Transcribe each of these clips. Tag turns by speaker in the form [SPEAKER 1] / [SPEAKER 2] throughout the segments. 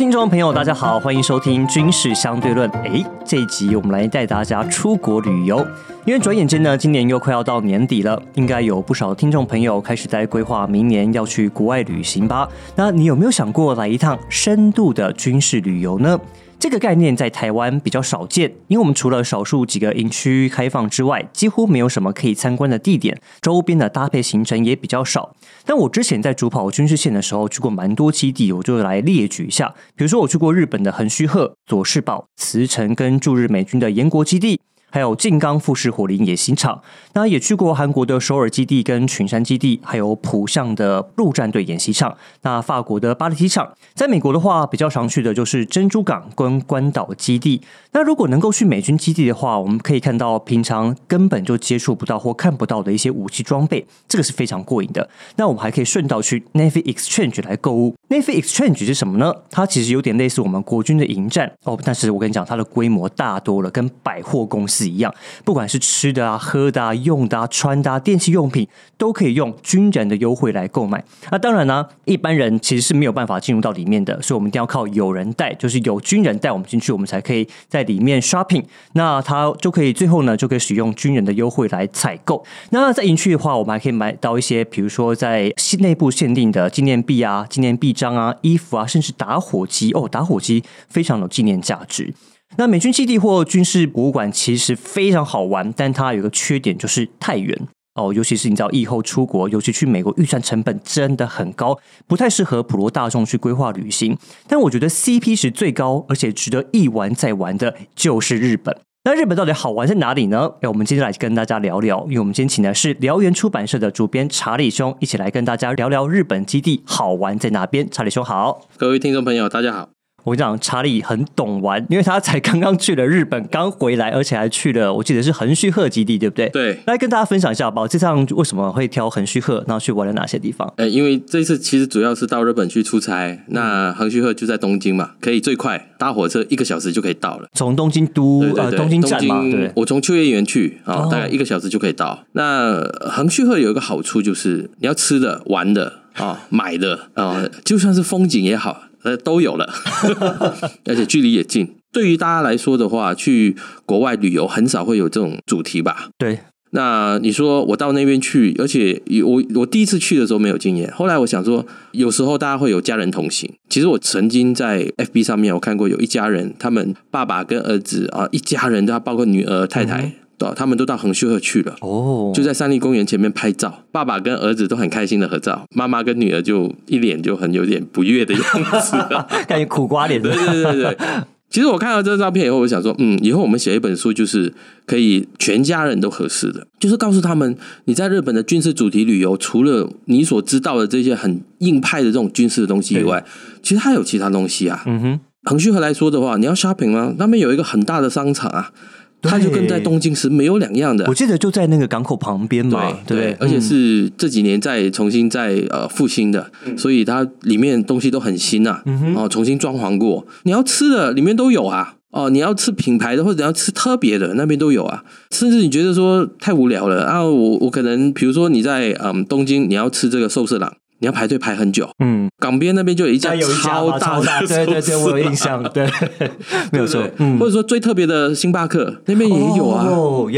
[SPEAKER 1] 听众朋友，大家好，欢迎收听《军事相对论》。诶，这一集我们来带大家出国旅游。因为转眼间呢，今年又快要到年底了，应该有不少听众朋友开始在规划明年要去国外旅行吧？那你有没有想过来一趟深度的军事旅游呢？这个概念在台湾比较少见，因为我们除了少数几个营区开放之外，几乎没有什么可以参观的地点，周边的搭配行程也比较少。但我之前在主跑军事线的时候，去过蛮多基地，我就来列举一下。比如说，我去过日本的横须贺、佐世保、茨城跟驻日美军的岩国基地。还有静冈富士火林野行场，那也去过韩国的首尔基地跟群山基地，还有浦项的陆战队演习场。那法国的巴黎机场，在美国的话，比较常去的就是珍珠港跟关岛基地。那如果能够去美军基地的话，我们可以看到平常根本就接触不到或看不到的一些武器装备，这个是非常过瘾的。那我们还可以顺道去 Navy Exchange 来购物。Navy Exchange 是什么呢？它其实有点类似我们国军的营站哦，但是我跟你讲，它的规模大多了，跟百货公司。一样，不管是吃的啊、喝的啊、用的啊、穿的啊、电器用品，都可以用军人的优惠来购买。那当然呢，一般人其实是没有办法进入到里面的，所以我们一定要靠有人带，就是有军人带我们进去，我们才可以在里面 shopping。那他就可以最后呢，就可以使用军人的优惠来采购。那在营区的话，我们还可以买到一些，比如说在内部限定的纪念币啊、纪念币章啊、衣服啊，甚至打火机哦，打火机非常有纪念价值。那美军基地或军事博物馆其实非常好玩，但它有个缺点就是太远哦，尤其是你知道以后出国，尤其去美国，预算成本真的很高，不太适合普罗大众去规划旅行。但我觉得 CP 值最高，而且值得一玩再玩的，就是日本。那日本到底好玩在哪里呢？哎，我们今天来跟大家聊聊，因为我们今天请的是燎原出版社的主编查理兄，一起来跟大家聊聊日本基地好玩在哪边。查理兄好，
[SPEAKER 2] 各位听众朋友，大家好。
[SPEAKER 1] 我跟你讲，查理很懂玩，因为他才刚刚去了日本，刚回来，而且还去了，我记得是横须贺基地，对不对？
[SPEAKER 2] 对，
[SPEAKER 1] 来跟大家分享一下吧。这趟为什么会挑横须贺，然后去玩了哪些地方？
[SPEAKER 2] 呃，因为这次其实主要是到日本去出差，那横须贺就在东京嘛，可以最快搭火车一个小时就可以到了。
[SPEAKER 1] 从东京都呃东京站嘛，对，
[SPEAKER 2] 我从秋叶原去啊，大概一个小时就可以到。那横须贺有一个好处就是你要吃的、玩的啊、买的啊，就算是风景也好。呃，都有了，而且距离也近。对于大家来说的话，去国外旅游很少会有这种主题吧？
[SPEAKER 1] 对。
[SPEAKER 2] 那你说我到那边去，而且我我第一次去的时候没有经验，后来我想说，有时候大家会有家人同行。其实我曾经在 FB 上面我看过有一家人，他们爸爸跟儿子啊，一家人都要包括女儿太太。他们都到横须贺去了哦，就在三立公园前面拍照，爸爸跟儿子都很开心的合照，妈妈跟女儿就一脸就很有点不悦的样子，
[SPEAKER 1] 感觉苦瓜脸。
[SPEAKER 2] 对对对对，其实我看到这张照片以后，我想说，嗯，以后我们写一本书，就是可以全家人都合适的，就是告诉他们，你在日本的军事主题旅游，除了你所知道的这些很硬派的这种军事的东西以外，其实还有其他东西啊。嗯哼，横须贺来说的话，你要 shopping 吗？那边有一个很大的商场啊。它就跟在东京是没有两样的。
[SPEAKER 1] 我记得就在那个港口旁边嘛，对，
[SPEAKER 2] 而且是这几年在重新在呃复兴的，所以它里面东西都很新呐，哦，重新装潢过。你要吃的里面都有啊，哦，你要吃品牌的或者要吃特别的那边都有啊。甚至你觉得说太无聊了啊，我我可能比如说你在嗯东京你要吃这个寿司郎。你要排队排很久，嗯，港边那边就有一家超大的，
[SPEAKER 1] 对对对，我有印象，对，没有错，
[SPEAKER 2] 嗯，或者说最特别的星巴克那边也有啊，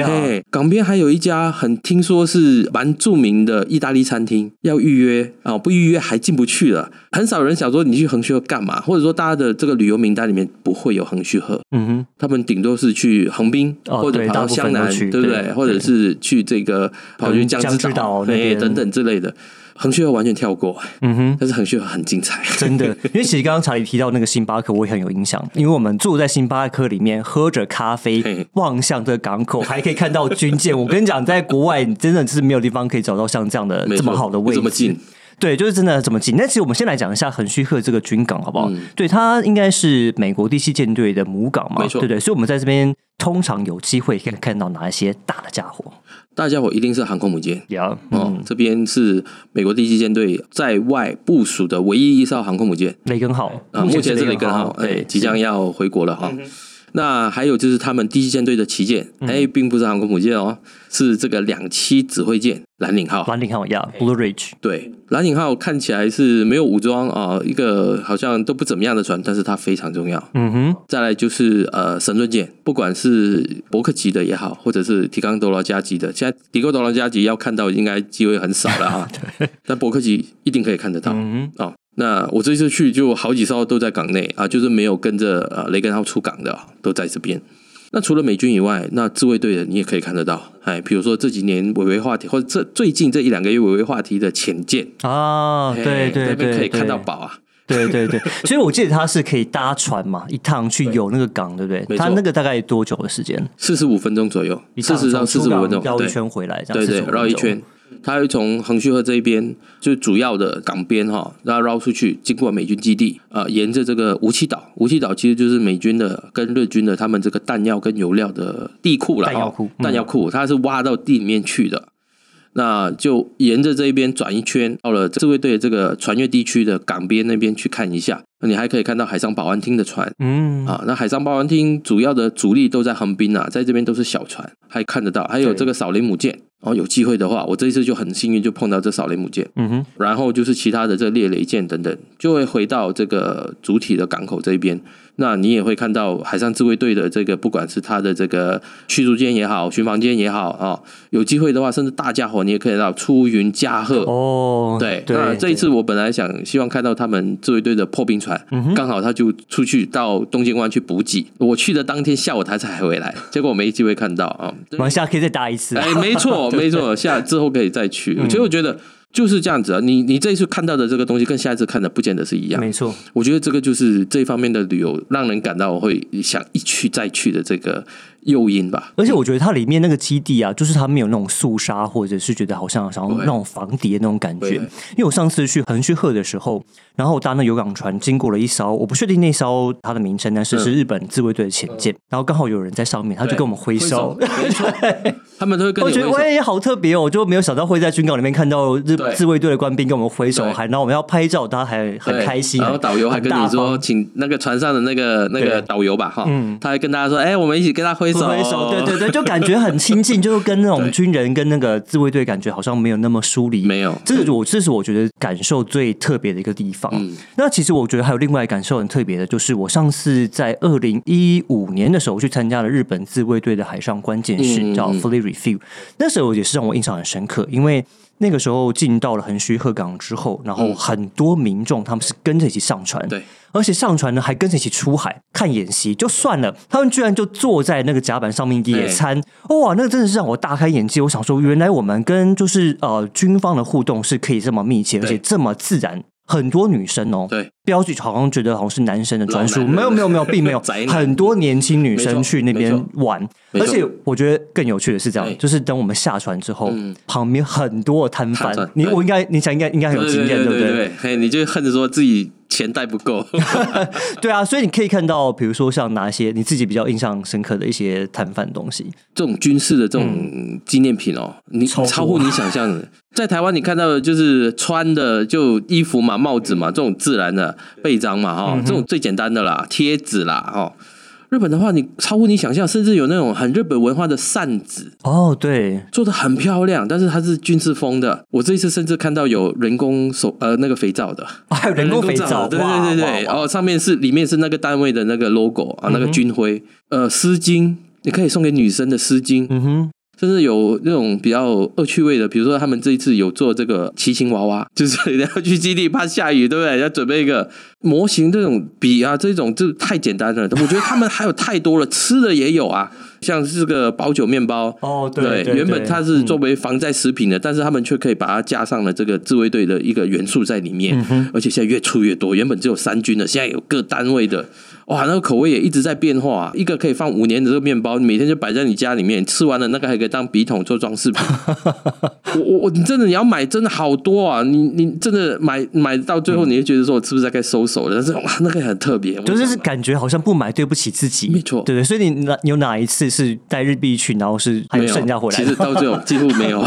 [SPEAKER 2] 嘿，港边还有一家很听说是蛮著名的意大利餐厅，要预约啊，不预约还进不去了，很少人想说你去横须贺干嘛，或者说大家的这个旅游名单里面不会有横须贺，嗯哼，他们顶多是去横滨或者跑到湘南，对不对？或者是去这个跑去江之岛哎等等之类的。横须贺完全跳过，嗯哼，但是横须贺很精彩，
[SPEAKER 1] 真的。因为其实刚刚查理提到那个星巴克，我也很有印象，因为我们住在星巴克里面，喝着咖啡，望向这个港口，还可以看到军舰。我跟你讲，在国外真的是没有地方可以找到像这样的这么好的位置，
[SPEAKER 2] 这么近。
[SPEAKER 1] 对，就是真的这么近。那其实我们先来讲一下横须贺这个军港，好不好？对，它应该是美国第七舰队的母港嘛，
[SPEAKER 2] 没错，
[SPEAKER 1] 对对。所以，我们在这边通常有机会可以看到哪一些大的家伙？
[SPEAKER 2] 大家伙一定是航空母舰，
[SPEAKER 1] 有
[SPEAKER 2] 哦。这边是美国第七舰队在外部署的唯一一艘航空母舰——
[SPEAKER 1] 雷根号
[SPEAKER 2] 啊。目前是雷根号，哎，即将要回国了哈。那还有就是他们第七舰队的旗舰，哎，并不是航空母舰哦，是这个两栖指挥舰。蓝领号。
[SPEAKER 1] 蓝领号呀，Blue Ridge。
[SPEAKER 2] 对，蓝领号看起来是没有武装啊，一个好像都不怎么样的船，但是它非常重要。
[SPEAKER 1] 嗯哼。
[SPEAKER 2] 再来就是呃神盾舰，不管是伯克级的也好，或者是提康多劳加级的，现在提康多劳加级要看到应该机会很少了啊。对。但伯克级一定可以看得到。嗯哼哦，那我这次去就好几艘都在港内啊，就是没有跟着呃雷根号出港的，都在这边。那除了美军以外，那自卫队的你也可以看得到，哎，比如说这几年维维话题，或者这最近这一两个月维维话题的潜舰
[SPEAKER 1] 啊，对对对，
[SPEAKER 2] 可以看到宝啊，
[SPEAKER 1] 对对对，所以我记得它是可以搭船嘛，一趟去游那个港，对不对？它那个大概多久的时间？
[SPEAKER 2] 四十五分钟左右，四十到四十五分钟，
[SPEAKER 1] 绕一圈回来，这
[SPEAKER 2] 样对对，绕一圈。它会从横须贺这一边，就主要的港边哈，然后绕出去，经过美军基地，呃，沿着这个吴七岛，吴七岛其实就是美军的跟日军的他们这个弹药跟油料的地库了，
[SPEAKER 1] 弹药库，
[SPEAKER 2] 弹药库，它是挖到地里面去的。那就沿着这一边转一圈，到了自卫队这个船越地区的港边那边去看一下，你还可以看到海上保安厅的船，嗯，啊，那海上保安厅主要的主力都在横滨啊，在这边都是小船，还看得到，还有这个扫雷母舰。然后有机会的话，我这一次就很幸运，就碰到这扫雷母舰。嗯哼，然后就是其他的这猎雷舰等等，就会回到这个主体的港口这边。那你也会看到海上自卫队的这个，不管是他的这个驱逐舰也好，巡防舰也好啊，有机会的话，甚至大家伙你也可以到出云驾鹤哦。对，那这一次我本来想希望看到他们自卫队的破冰船，刚好他就出去到东京湾去补给。我去的当天下午他才回来，结果我没机会看到啊。
[SPEAKER 1] 往下可以再打一次。
[SPEAKER 2] 哎，没错，没错，下之后可以再去。其实我觉得。就是这样子啊，你你这一次看到的这个东西，跟下一次看的不见得是一样。
[SPEAKER 1] 没错，
[SPEAKER 2] 我觉得这个就是这方面的旅游，让人感到会想一去再去的这个。诱因吧，
[SPEAKER 1] 而且我觉得它里面那个基地啊，就是它没有那种肃杀，或者是觉得好像想要那种防谍那种感觉。因为我上次去横须贺的时候，然后搭那游港船经过了一艘，我不确定那艘它的名称，但是是日本自卫队的潜舰，然后刚好有人在上面，他就跟我们挥手，
[SPEAKER 2] 他们都会跟我
[SPEAKER 1] 觉得我也好特别哦，我就没有想到会在军港里面看到日自卫队的官兵跟我们挥手，还然后我们要拍照，大家还很开心，
[SPEAKER 2] 然后导游还跟你说，请那个船上的那个那个导游吧，哈，嗯。他还跟大家说，哎，我们一起跟他挥。挥
[SPEAKER 1] 手，对对对，就感觉很亲近，就是跟那种军人跟那个自卫队感觉好像没有那么疏离。
[SPEAKER 2] 没有，
[SPEAKER 1] 这是我这是我觉得感受最特别的一个地方。那其实我觉得还有另外感受很特别的，就是我上次在二零一五年的时候去参加了日本自卫队的海上关键训，叫 Fully Review。那时候也是让我印象很深刻，因为。那个时候进到了横须贺港之后，然后很多民众他们是跟着一起上船，
[SPEAKER 2] 对，
[SPEAKER 1] 而且上船呢还跟着一起出海看演习，就算了，他们居然就坐在那个甲板上面野餐，哇，那个真的是让我大开眼界。我想说，原来我们跟就是呃军方的互动是可以这么密切，而且这么自然。很多女生哦，
[SPEAKER 2] 对，
[SPEAKER 1] 标记好像觉得好像是男生的专属，没有没有没有，并没有，很多年轻女生去那边玩，而且我觉得更有趣的是这样，就是等我们下船之后，旁边很多摊贩，你我应该你想应该应该很有经验，对不对？
[SPEAKER 2] 嘿，你就恨着说自己。钱带不够，
[SPEAKER 1] 对啊，所以你可以看到，比如说像哪些你自己比较印象深刻的一些摊贩东西，
[SPEAKER 2] 这种军事的这种纪念品哦，你超乎你想象的。在台湾你看到的就是穿的就衣服嘛、帽子嘛，这种自然的背章嘛，哈，这种最简单的啦，贴纸啦，哈。日本的话，你超乎你想象，甚至有那种很日本文化的扇子
[SPEAKER 1] 哦，对，
[SPEAKER 2] 做的很漂亮，但是它是军事风的。我这一次甚至看到有人工手呃那个肥皂的，
[SPEAKER 1] 还有人工肥皂，
[SPEAKER 2] 对对对对，哦，上面是里面是那个单位的那个 logo 啊，那个军徽，呃，丝巾，你可以送给女生的丝巾，嗯哼。甚至有那种比较恶趣味的，比如说他们这一次有做这个骑行娃娃，就是要去基地怕下雨，对不对？要准备一个模型，这种笔啊，这种就太简单了。我觉得他们还有太多了，吃的也有啊，像是个包酒面包
[SPEAKER 1] 哦，对，
[SPEAKER 2] 原本它是作为防灾食品的，但是他们却可以把它加上了这个自卫队的一个元素在里面，而且现在越出越多，原本只有三军的，现在有各单位的。哇，那个口味也一直在变化。啊一个可以放五年的这个面包，每天就摆在你家里面，吃完了那个还可以当笔筒做装饰品。我 我我，你真的你要买，真的好多啊！你你真的买买到最后，你会觉得说，我是不是该收手了？但是哇，那个很特别，
[SPEAKER 1] 就是感觉好像不买对不起自己。
[SPEAKER 2] 没错，
[SPEAKER 1] 对对。所以你哪有哪一次是带日币去，然后是还有剩下回来？
[SPEAKER 2] 其实到最后几乎没有，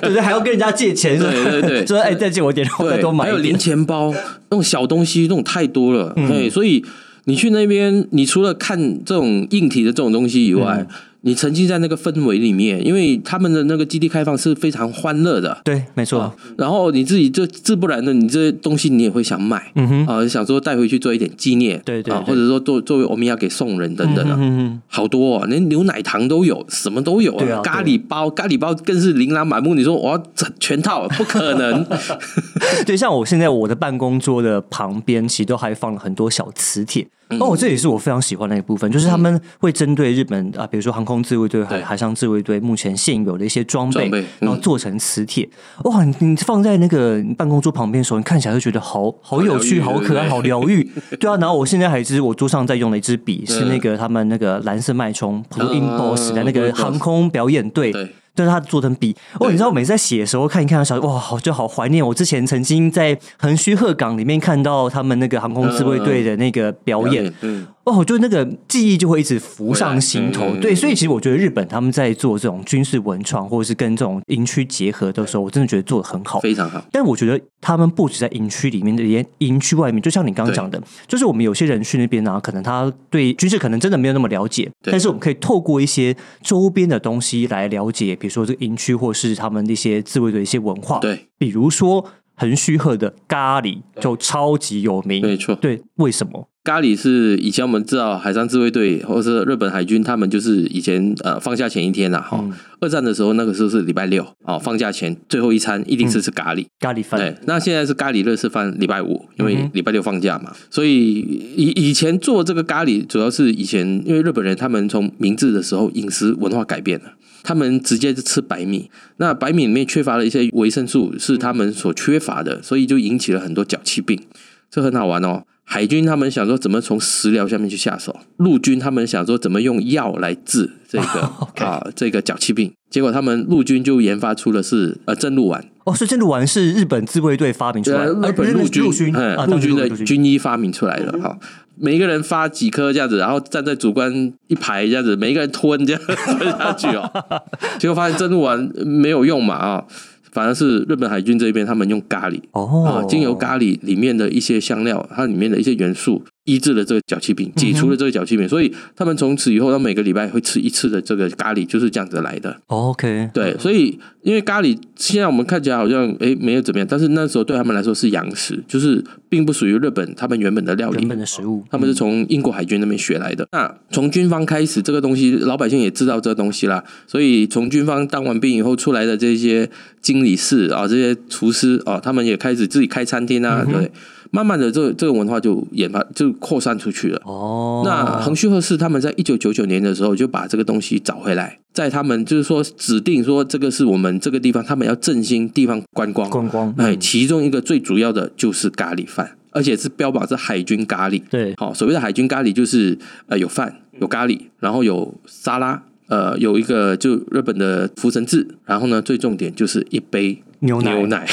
[SPEAKER 1] 对 对，还要跟人家借钱，
[SPEAKER 2] 对对对，
[SPEAKER 1] 说哎再借我点，我再多买。
[SPEAKER 2] 还有零钱包那种小东西，那种太多了，对，所以。你去那边，你除了看这种硬体的这种东西以外，你沉浸在那个氛围里面，因为他们的那个基地开放是非常欢乐的。
[SPEAKER 1] 对，没错。
[SPEAKER 2] 然后你自己就自不然的，你这些东西你也会想买，嗯哼，啊，想说带回去做一点纪念，
[SPEAKER 1] 对对，
[SPEAKER 2] 或者说作作为欧米亚给送人等等的，嗯哼，好多哦，连牛奶糖都有，什么都有啊，咖喱包，咖喱包更是琳琅满目。你说我要整全套，不可能。
[SPEAKER 1] 对，像我现在我的办公桌的旁边，其实都还放了很多小磁铁。哦，这也是我非常喜欢的一部分，就是他们会针对日本啊，比如说航空自卫队、海海上自卫队目前现有的一些装备，然后做成磁铁。哇，你放在那个办公桌旁边的时候，你看起来就觉得好好有趣、好可爱、好疗愈。对啊，然后我现在还是我桌上在用的一支笔，是那个他们那个蓝色脉冲 Blue Impulse 的那个航空表演队。但是他做成笔。哦，你知道我每次在写的时候看一看，想哇，好就好怀念我之前曾经在横须贺港里面看到他们那个航空自卫队的那个表演。哦，就那个记忆就会一直浮上心头。对，所以其实我觉得日本他们在做这种军事文创，或者是跟这种营区结合的时候，我真的觉得做的很好，
[SPEAKER 2] 非常好。
[SPEAKER 1] 但我觉得他们不止在营区里面的，连营区外面，就像你刚刚讲的，就是我们有些人去那边呢，可能他对军事可能真的没有那么了解，但是我们可以透过一些周边的东西来了解，比如说这个营区，或是他们那些自卫的一些文化。
[SPEAKER 2] 对，
[SPEAKER 1] 比如说横须贺的咖喱就超级有名，
[SPEAKER 2] 没错。
[SPEAKER 1] 对，为什么？
[SPEAKER 2] 咖喱是以前我们知道海上自卫队或者是日本海军，他们就是以前呃放假前一天呐，哈，二战的时候那个时候是礼拜六哦，放假前最后一餐一定是吃咖喱。
[SPEAKER 1] 咖喱饭。
[SPEAKER 2] 对，那现在是咖喱热是饭礼拜五，因为礼拜六放假嘛，所以以以前做这个咖喱主要是以前因为日本人他们从明治的时候饮食文化改变了，他们直接就吃白米，那白米里面缺乏了一些维生素是他们所缺乏的，所以就引起了很多脚气病，这很好玩哦。海军他们想说怎么从食疗下面去下手，陆军他们想说怎么用药来治这个 啊这个脚气病，结果他们陆军就研发出了是呃正露丸。
[SPEAKER 1] 哦，是正露丸是日本自卫队发明出来的，
[SPEAKER 2] 日本陆军
[SPEAKER 1] 陆军？
[SPEAKER 2] 陆军的军医发明出来的哈。每一个人发几颗这样子，然后站在主官一排这样子，每一个人吞这样吞下去哦，结果发现正露丸没有用嘛啊。反而是日本海军这边，他们用咖喱哦，啊，经由咖喱里面的一些香料，它里面的一些元素。医治了这个脚气病，解除了这个脚气病，所以他们从此以后，他每个礼拜会吃一次的这个咖喱，就是这样子来的。
[SPEAKER 1] OK，
[SPEAKER 2] 对，所以因为咖喱现在我们看起来好像哎没有怎么样，但是那时候对他们来说是洋食，就是并不属于日本他们原本的料理，
[SPEAKER 1] 原本的食物，
[SPEAKER 2] 他们是从英国海军那边学来的。那从军方开始，这个东西老百姓也知道这个东西啦，所以从军方当完兵以后出来的这些经理士啊，这些厨师啊，他们也开始自己开餐厅啊，对。慢慢的，这个这个文化就研发就扩散出去了。哦，那横须贺市他们在一九九九年的时候就把这个东西找回来，在他们就是说指定说这个是我们这个地方，他们要振兴地方观光。
[SPEAKER 1] 观光，
[SPEAKER 2] 哎，其中一个最主要的就是咖喱饭，而且是标榜是海军咖喱。
[SPEAKER 1] 对，
[SPEAKER 2] 好，所谓的海军咖喱就是呃有饭有咖喱，然后有沙拉，呃有一个就日本的福神制，然后呢最重点就是一杯。
[SPEAKER 1] 牛
[SPEAKER 2] 奶，牛奶，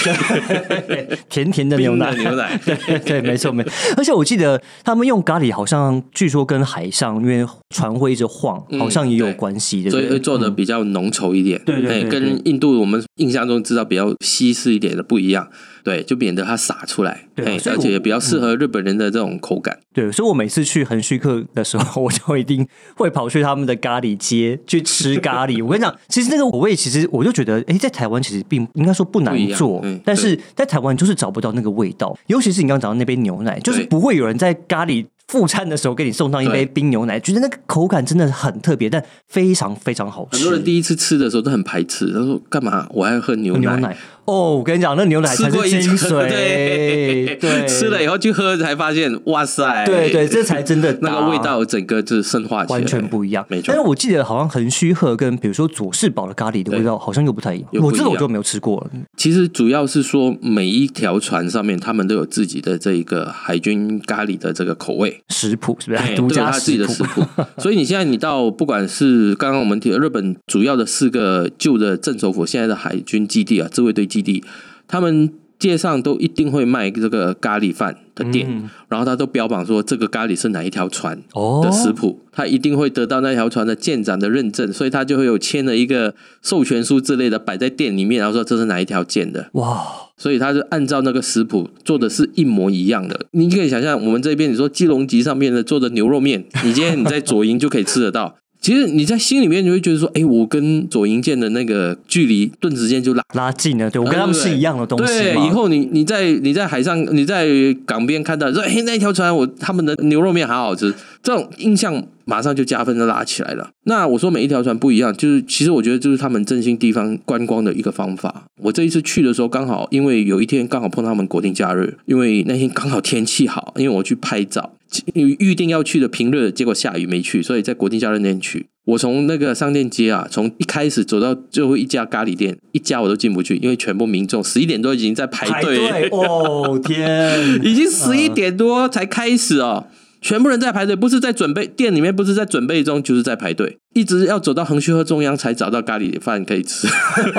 [SPEAKER 1] 甜甜的牛奶，
[SPEAKER 2] 牛奶，
[SPEAKER 1] 对对，没错没错。而且我记得他们用咖喱，好像据说跟海上因为船会一直晃，好像也有关系的，
[SPEAKER 2] 所以会做的比较浓稠一点。
[SPEAKER 1] 对对，
[SPEAKER 2] 跟印度我们印象中知道比较稀释一点的不一样。对，就免得它洒出来，对，而且也比较适合日本人的这种口感。
[SPEAKER 1] 对，所以我每次去横须贺的时候，我就一定会跑去他们的咖喱街去吃咖喱。我跟你讲，其实那个口味，其实我就觉得，哎，在台湾其实并应该说不难做，但是在台湾就是找不到那个味道。尤其是你刚刚讲的那杯牛奶，就是不会有人在咖喱。副餐的时候给你送上一杯冰牛奶，觉得那个口感真的很特别，但非常非常好吃。
[SPEAKER 2] 很多人第一次吃的时候都很排斥，他说：“干嘛？我还要喝牛
[SPEAKER 1] 奶？”哦，我跟你讲，那牛奶才是精髓。对，
[SPEAKER 2] 吃了以后去喝才发现，哇塞！
[SPEAKER 1] 对对，这才真的
[SPEAKER 2] 那个味道，整个就是升华，
[SPEAKER 1] 完全不一样。
[SPEAKER 2] 没错。
[SPEAKER 1] 但是我记得好像横须贺跟比如说佐世保的咖喱的味道好像又不太一样。我这个我就没有吃过了。
[SPEAKER 2] 其实主要是说每一条船上面他们都有自己的这一个海军咖喱的这个口味
[SPEAKER 1] 食谱，是不是？独家
[SPEAKER 2] 自己的食谱。所以你现在你到不管是刚刚我们提的日本主要的四个旧的镇守府，现在的海军基地啊，自卫队。基地，他们街上都一定会卖这个咖喱饭的店，然后他都标榜说这个咖喱是哪一条船的食谱，他一定会得到那条船的舰长的认证，所以他就会有签了一个授权书之类的摆在店里面，然后说这是哪一条舰的哇，所以他就按照那个食谱做的是一模一样的。你可以想象，我们这边你说基隆集上面的做的牛肉面，你今天你在左营就可以吃得到。其实你在心里面你会觉得说，哎，我跟左营建的那个距离顿时间就拉
[SPEAKER 1] 拉近了。对我跟他们是一样的东西。
[SPEAKER 2] 对，以后你你在你在海上你在港边看到说，哎，那条船我他们的牛肉面好好吃，这种印象马上就加分就拉起来了。那我说每一条船不一样，就是其实我觉得就是他们振兴地方观光的一个方法。我这一次去的时候，刚好因为有一天刚好碰到他们国定假日，因为那天刚好天气好，因为我去拍照。预定要去的平日，结果下雨没去，所以在国定假日那天去。我从那个商店街啊，从一开始走到最后一家咖喱店，一家我都进不去，因为全部民众十一点多已经在排
[SPEAKER 1] 队。哦天，
[SPEAKER 2] 已经十一点多才开始哦。全部人在排队，不是在准备店里面，不是在准备中，就是在排队，一直要走到横须贺中央才找到咖喱饭可以吃。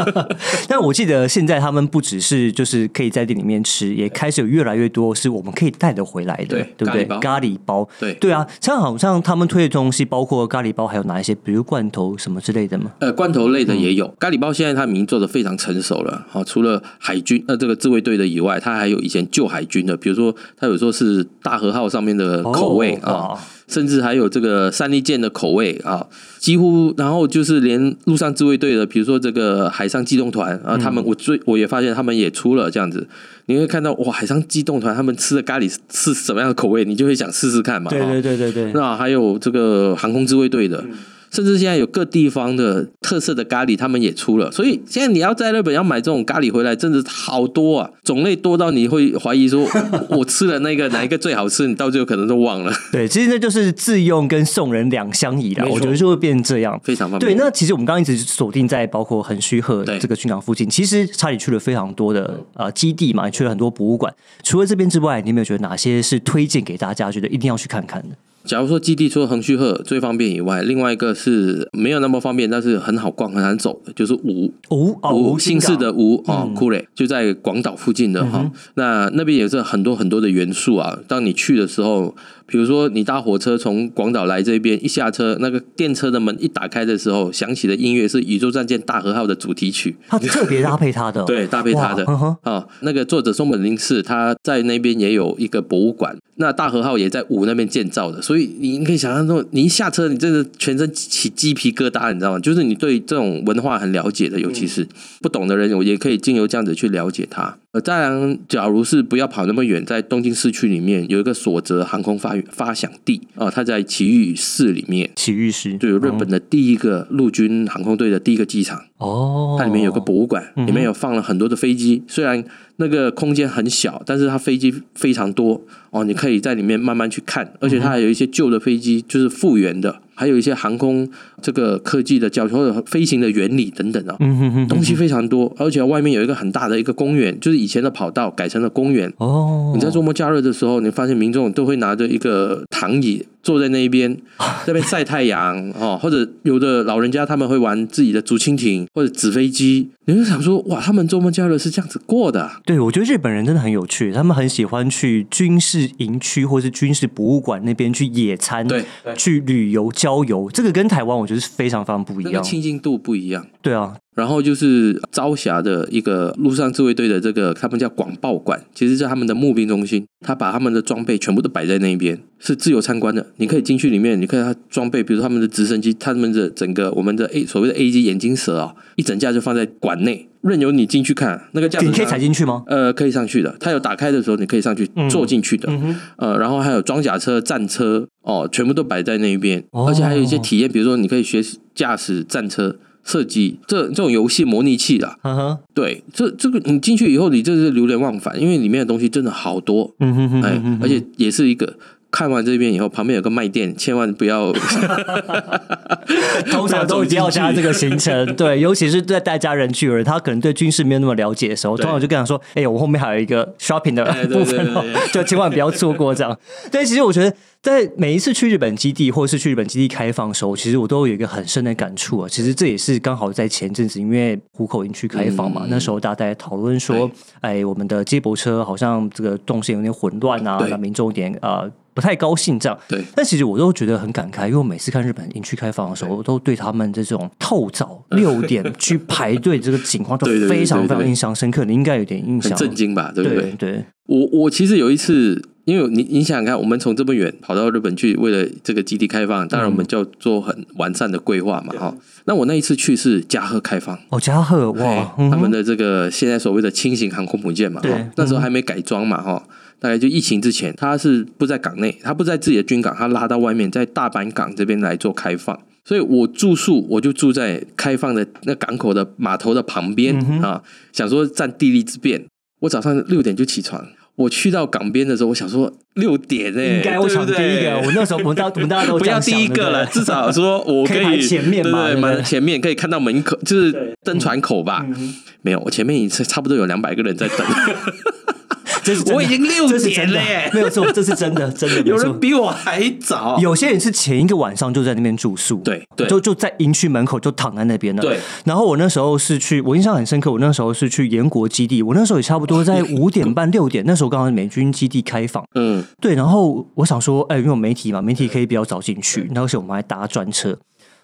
[SPEAKER 1] 但我记得现在他们不只是就是可以在店里面吃，也开始有越来越多是我们可以带得回来的，对不对？咖喱包，
[SPEAKER 2] 对
[SPEAKER 1] 对啊，像好像他们推的东西包括咖喱包，还有哪一些？比如罐头什么之类的吗？
[SPEAKER 2] 呃，罐头类的也有。咖喱包现在它已经做的非常成熟了，好，除了海军呃这个自卫队的以外，它还有以前旧海军的，比如说它有时候是大和号上面的口。味啊，甚至还有这个三利舰的口味啊，几乎然后就是连陆上自卫队的，比如说这个海上机动团啊，他们我最我也发现他们也出了这样子，你会看到哇，海上机动团他们吃的咖喱是什么样的口味，你就会想试试看嘛。
[SPEAKER 1] 对对对对对，
[SPEAKER 2] 那还有这个航空自卫队的。甚至现在有各地方的特色的咖喱，他们也出了。所以现在你要在日本要买这种咖喱回来，真的好多啊，种类多到你会怀疑说，我吃了那个哪一个最好吃，你到最后可能都忘了。
[SPEAKER 1] 对，其实那就是自用跟送人两相宜的，我觉得就会变成这样，
[SPEAKER 2] 非常方便。
[SPEAKER 1] 对，那其实我们刚刚一直锁定在包括横须贺这个军港附近，其实查理去了非常多的呃基地嘛，去了很多博物馆。除了这边之外，你有没有觉得哪些是推荐给大家，觉得一定要去看看的？
[SPEAKER 2] 假如说基地除了横须贺最方便以外，另外一个是没有那么方便，但是很好逛、很难走的，就是吴
[SPEAKER 1] 吴
[SPEAKER 2] 吴姓氏的吴啊，库雷就在广岛附近的哈。那那边也是很多很多的元素啊。当你去的时候。比如说，你搭火车从广岛来这边，一下车，那个电车的门一打开的时候，响起的音乐是《宇宙战舰大和号》的主题曲。
[SPEAKER 1] 他特别搭配他的，
[SPEAKER 2] 对，搭配他的啊。那个作者松本零士他在那边也有一个博物馆，那大和号也在五那边建造的，所以你可以想象说，你一下车，你真的全身起鸡皮疙瘩，你知道吗？就是你对这种文化很了解的，尤其是不懂的人，我也可以经由这样子去了解它。呃，当然，假如是不要跑那么远，在东京市区里面有一个所泽航空发发祥地啊，它在奇遇市里面。
[SPEAKER 1] 奇遇市
[SPEAKER 2] 就有日本的第一个陆军航空队的第一个机场哦，它里面有个博物馆，里面有放了很多的飞机，虽然那个空间很小，但是它飞机非常多哦，你可以在里面慢慢去看，而且它还有一些旧的飞机，就是复原的。还有一些航空这个科技的教学或者飞行的原理等等啊，东西非常多，而且外面有一个很大的一个公园，就是以前的跑道改成了公园。哦，你在周末假日的时候，你发现民众都会拿着一个躺椅。坐在那一边，那边晒太阳哦，或者有的老人家他们会玩自己的竹蜻蜓或者纸飞机，你就想说哇，他们周末假日是这样子过的。
[SPEAKER 1] 对，我觉得日本人真的很有趣，他们很喜欢去军事营区或是军事博物馆那边去野餐，
[SPEAKER 2] 对，
[SPEAKER 1] 去旅游郊游，这个跟台湾我觉得是非常非常不一样，
[SPEAKER 2] 亲近度不一样。
[SPEAKER 1] 对啊。
[SPEAKER 2] 然后就是朝霞的一个陆上自卫队的这个，他们叫广报馆，其实是他们的募兵中心。他把他们的装备全部都摆在那边，是自由参观的。你可以进去里面，你看他装备，比如他们的直升机，他们的整个我们的 A 所谓的 A 级眼镜蛇啊，一整架就放在馆内，任由你进去看。那个架
[SPEAKER 1] 你可以踩进去吗？
[SPEAKER 2] 呃，可以上去的。它有打开的时候，你可以上去坐进去的。呃，然后还有装甲车、战车哦，全部都摆在那一边，而且还有一些体验，比如说你可以学驾驶战车。设计这这种游戏模拟器的，对，这这个你进去以后，你就是流连忘返，因为里面的东西真的好多，嗯哼哼哎，而且也是一个看完这边以后，旁边有个卖店，千万不要，
[SPEAKER 1] 通常都一定要加这个行程，对，尤其是在带家人去，而他可能对军事没有那么了解的时候，通常就跟他说，哎，我后面还有一个 shopping 的 部分哦，就千万不要错过这样。对，其实我觉得。在每一次去日本基地，或者是去日本基地开放的时候，其实我都有一个很深的感触啊。其实这也是刚好在前阵子，因为虎口营区开放嘛，那时候大家在讨论说，哎，我们的接驳车好像这个动线有点混乱啊，那民众有点呃不太高兴这样。
[SPEAKER 2] 对，
[SPEAKER 1] 但其实我都觉得很感慨，因为我每次看日本营区开放的时候，我都对他们这种透早 六点去排队这个情况都非常非常印象深刻。你应该有点印象，
[SPEAKER 2] 震惊吧？对不对？
[SPEAKER 1] 对，
[SPEAKER 2] 我我其实有一次。因为你你想想看，我们从这么远跑到日本去，为了这个基地开放，当然我们就要做很完善的规划嘛，哈。那我那一次去是加贺开放，
[SPEAKER 1] 哦，加贺哇，
[SPEAKER 2] 他们的这个现在所谓的轻型航空母舰嘛，哈，那时候还没改装嘛，哈。大概就疫情之前，他是不在港内，他不在自己的军港，他拉到外面，在大阪港这边来做开放。所以我住宿，我就住在开放的那港口的码头的旁边啊，想说占地利之便。我早上六点就起床，我去到港边的时候，我想说六点哎，
[SPEAKER 1] 应该我抢第一个。我那时候我们大我们大家都
[SPEAKER 2] 不要第一个了，至少说我可以
[SPEAKER 1] 前面嘛，
[SPEAKER 2] 对前面可以看到门口，就是登船口吧。没有，我前面已经差不多有两百个人在等。我已经六点了耶，
[SPEAKER 1] 没有错，这是真的，真的
[SPEAKER 2] 有人比我还早。
[SPEAKER 1] 有些人是前一个晚上就在那边住宿，
[SPEAKER 2] 对对，
[SPEAKER 1] 就就在营区门口就躺在那边了。
[SPEAKER 2] 对，
[SPEAKER 1] 然后我那时候是去，我印象很深刻，我那时候是去延国基地，我那时候也差不多在五点半六点，那时候刚好美军基地开放，嗯，对，然后我想说，哎，因为媒体嘛，媒体可以比较早进去，那时候我们还搭专车。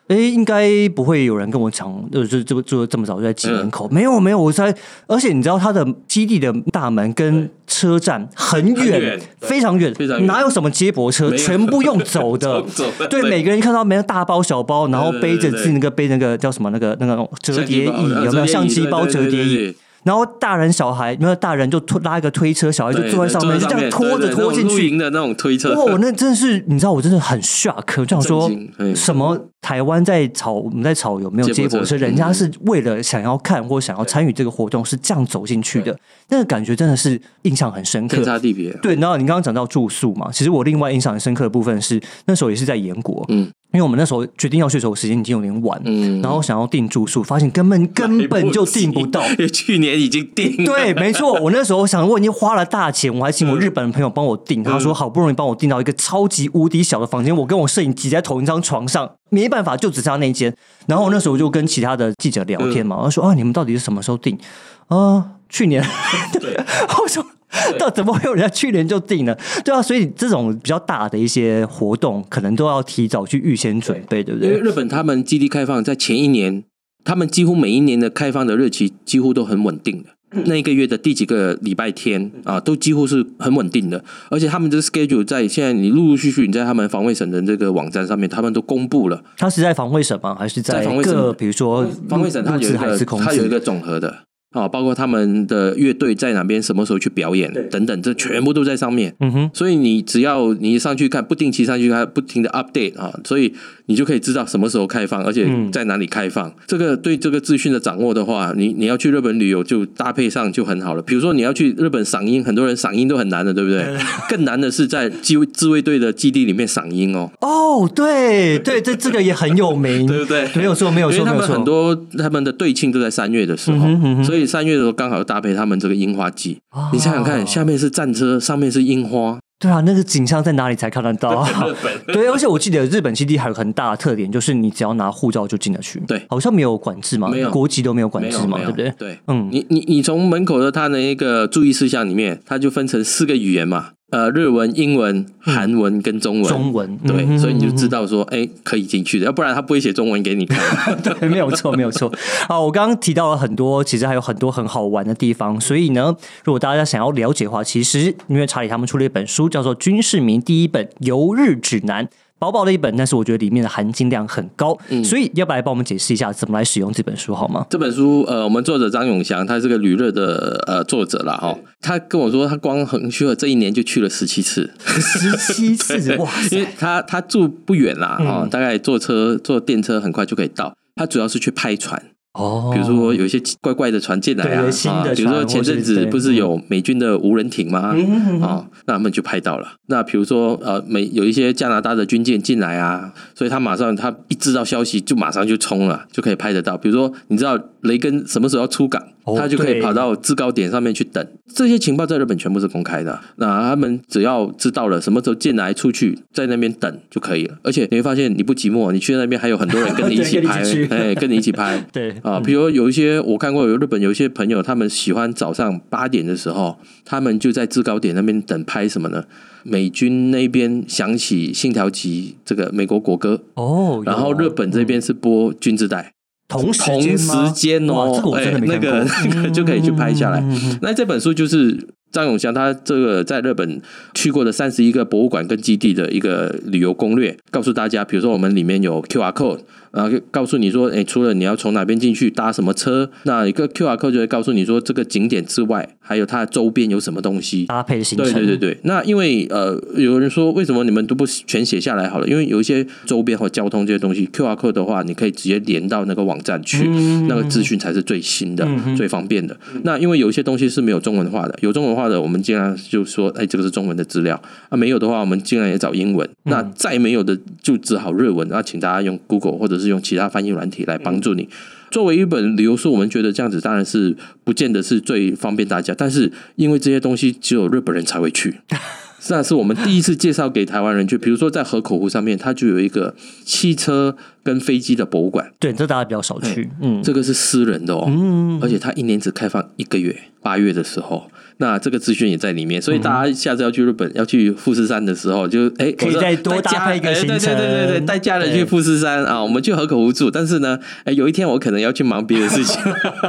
[SPEAKER 1] 哎，应该不会有人跟我抢，呃，就就就这么早就在挤门口？没有，没有，我在。而且你知道，他的基地的大门跟车站很远，非常远，哪有什么接驳车？全部用走的。对，每个人看到没有大包小包，然后背着自己那个背那个叫什么那个那个折叠椅，有没有相机包折叠椅？然后大人小孩，没有大人就拖拉一个推车，小孩就坐在上面，就这样拖着拖进去
[SPEAKER 2] 的那种推车。
[SPEAKER 1] 哇，那真的是，你知道，我真的很 shock，就想说什么台湾在吵，我们在吵有没有接驳车，人家是为了想要看或想要参与这个活动，是这样走进去的，那个感觉真的是印象很深刻。
[SPEAKER 2] 天差地别。
[SPEAKER 1] 对，然后你刚刚讲到住宿嘛，其实我另外印象很深刻的部分是那时候也是在延国，嗯。因为我们那时候决定要去的时候，时间已经有点晚，嗯，然后想要订住宿，发现根本根本就订不到，
[SPEAKER 2] 去年已经订。
[SPEAKER 1] 对，没错，我那时候想，我已经花了大钱，我还请我日本的朋友帮我订，他说好不容易帮我订到一个超级无敌小的房间，我跟我摄影挤在同一张床上，没办法，就只差那一间。然后我那时候就跟其他的记者聊天嘛，我说啊，你们到底是什么时候订？啊，去年。对，我说。到怎么会有人家去年就定了？对啊，所以这种比较大的一些活动，可能都要提早去预先准备，对不对？
[SPEAKER 2] 因为日本他们基地开放在前一年，他们几乎每一年的开放的日期几乎都很稳定的。那一个月的第几个礼拜天啊，都几乎是很稳定的。而且他们这个 schedule 在现在你陆陆续续你在他们防卫省的这个网站上面，他们都公布了。
[SPEAKER 1] 他是在防卫省吗？还是
[SPEAKER 2] 在
[SPEAKER 1] 防卫省？比如说
[SPEAKER 2] 防卫省，它有一个它有一个总和的。啊，包括他们的乐队在哪边，什么时候去表演，等等，这全部都在上面。嗯哼，所以你只要你上去看，不定期上去看，不停的 update 啊，所以你就可以知道什么时候开放，而且在哪里开放。这个对这个资讯的掌握的话，你你要去日本旅游就搭配上就很好了。比如说你要去日本赏樱，很多人赏樱都很难的，对不对？更难的是在机自卫队的基地里面赏樱哦。
[SPEAKER 1] 哦，对对，这这个也很有名，
[SPEAKER 2] 对不对？
[SPEAKER 1] 没有错，没有错，
[SPEAKER 2] 他们很多他们的对庆都在三月的时候，所以。三月的时候刚好搭配他们这个樱花季，你想想看，下面是战车，上面是樱花，
[SPEAKER 1] 对啊，那个景象在哪里才看得到？对，而且我记得日本基地还有很大的特点，就是你只要拿护照就进得去，
[SPEAKER 2] 对，
[SPEAKER 1] 好像没有管制嘛，
[SPEAKER 2] 没有。
[SPEAKER 1] 国籍都没有管制嘛，对不对？
[SPEAKER 2] 对，嗯，你你你从门口的它的一个注意事项里面，它就分成四个语言嘛。呃，日文、英文、韩文跟中文，
[SPEAKER 1] 中文
[SPEAKER 2] 对，所以你就知道说，哎，可以进去的，要不然他不会写中文给你看。
[SPEAKER 1] 对，没有错，没有错。好，我刚刚提到了很多，其实还有很多很好玩的地方。所以呢，如果大家想要了解的话，其实因为查理他们出了一本书，叫做《军事民第一本游日指南》。薄薄的一本，但是我觉得里面的含金量很高，嗯所以要不来帮我们解释一下怎么来使用这本书好吗？
[SPEAKER 2] 这本书，呃，我们作者张永祥，他是个旅热的呃作者啦哈。他跟我说，他光横须贺这一年就去了十七次，
[SPEAKER 1] 十七次 哇！
[SPEAKER 2] 因为他他住不远啦，哦，大概坐车坐电车很快就可以到。他主要是去拍船。哦，比如说有一些怪怪的船进来啊，啊，比如说前阵子不是有美军的无人艇吗？啊，那他们就拍到了。那比如说呃，美有一些加拿大的军舰进来啊，所以他马上他一知道消息就马上就冲了，就可以拍得到。比如说你知道雷根什么时候要出港？他就可以跑到制高点上面去等，这些情报在日本全部是公开的。那他们只要知道了什么时候进来出去，在那边等就可以了。而且你会发现，你不寂寞，你去那边还有很多人跟你一起 拍，哎，跟你一起拍。
[SPEAKER 1] 对
[SPEAKER 2] 啊，比如有一些我看过，有日本有一些朋友，他们喜欢早上八点的时候，他们就在制高点那边等拍什么呢？美军那边响起信条集这个美国国歌哦，然后日本这边是播军姿带。
[SPEAKER 1] 同
[SPEAKER 2] 同时间哦，哎，那个那个就可以去拍下来。那这本书就是张永祥他这个在日本去过的三十一个博物馆跟基地的一个旅游攻略，告诉大家，比如说我们里面有 QR code。然后告诉你说，哎，除了你要从哪边进去，搭什么车，那一个 Q R code 就会告诉你说，这个景点之外，还有它的周边有什么东西
[SPEAKER 1] 搭配行程。
[SPEAKER 2] 对对对对。那因为呃，有人说，为什么你们都不全写下来好了？因为有一些周边或交通这些东西，Q R code 的话，你可以直接连到那个网站去，那个资讯才是最新的、最方便的。那因为有一些东西是没有中文化的，有中文化的，我们尽量就说，哎，这个是中文的资料啊；没有的话，我们尽量也找英文。那再没有的，就只好日文。那请大家用 Google 或者是用其他翻译软软体来帮助你。作为一本旅游书，我们觉得这样子当然是不见得是最方便大家，但是因为这些东西只有日本人才会去，那是我们第一次介绍给台湾人去。比如说在河口湖上面，它就有一个汽车跟飞机的博物馆，
[SPEAKER 1] 对，这大家比较少去。嗯，
[SPEAKER 2] 这个是私人的哦，嗯，而且它一年只开放一个月，八月的时候。那这个资讯也在里面，所以大家下次要去日本要去富士山的时候，就哎
[SPEAKER 1] 可以再多搭配一个行程，
[SPEAKER 2] 对对对对对，带家人去富士山啊，我们去河口湖住。但是呢，哎，有一天我可能要去忙别的事情，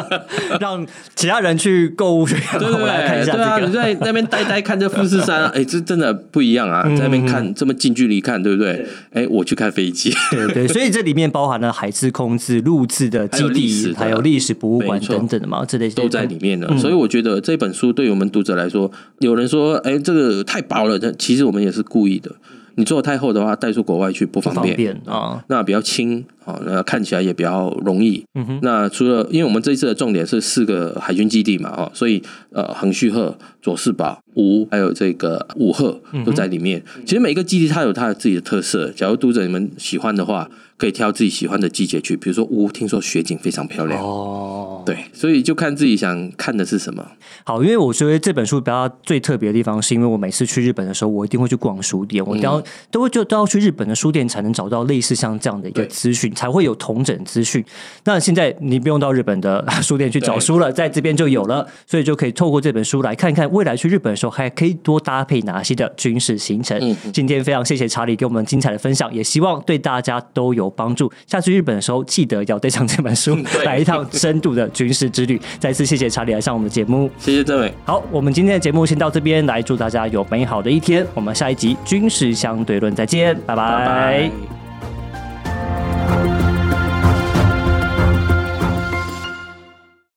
[SPEAKER 1] 让其他人去购物去，
[SPEAKER 2] 对对
[SPEAKER 1] 对，
[SPEAKER 2] 对啊，你在那边呆呆看着富士山，哎，这真的不一样啊，在那边看这么近距离看，对不对？哎，我去看飞机，
[SPEAKER 1] 对对，所以这里面包含了海事、空自、陆制的基地，还有历史博物馆等等的嘛，这类
[SPEAKER 2] 都在里面的。所以我觉得这本书对我们读者来说。有人说：“哎，这个太薄了。”但其实我们也是故意的。你做的太厚的话，带出国外去不方便啊。那比较轻啊，那看起来也比较容易。嗯哼。那除了，因为我们这一次的重点是四个海军基地嘛，哦，所以呃，横须贺、佐世保、吴还有这个武贺都在里面。其实每个基地它有它的自己的特色。假如读者你们喜欢的话。可以挑自己喜欢的季节去，比如说吴，听说雪景非常漂亮哦。对，所以就看自己想看的是什么。
[SPEAKER 1] 好，因为我觉得这本书比较最特别的地方，是因为我每次去日本的时候，我一定会去逛书店，我都要都会就都要去日本的书店才能找到类似像这样的一个资讯，才会有同整资讯。那现在你不用到日本的 书店去找书了，在这边就有了，所以就可以透过这本书来看看未来去日本的时候还可以多搭配哪些的军事行程。今天非常谢谢查理给我们精彩的分享，也希望对大家都有。帮助下次日本的时候，记得要带上这本书，来一趟深度的军事之旅。再次谢谢查理来上我们的节目，
[SPEAKER 2] 谢谢政委。
[SPEAKER 1] 好，我们今天的节目先到这边，来祝大家有美好的一天。我们下一集军事相对论再见，拜拜。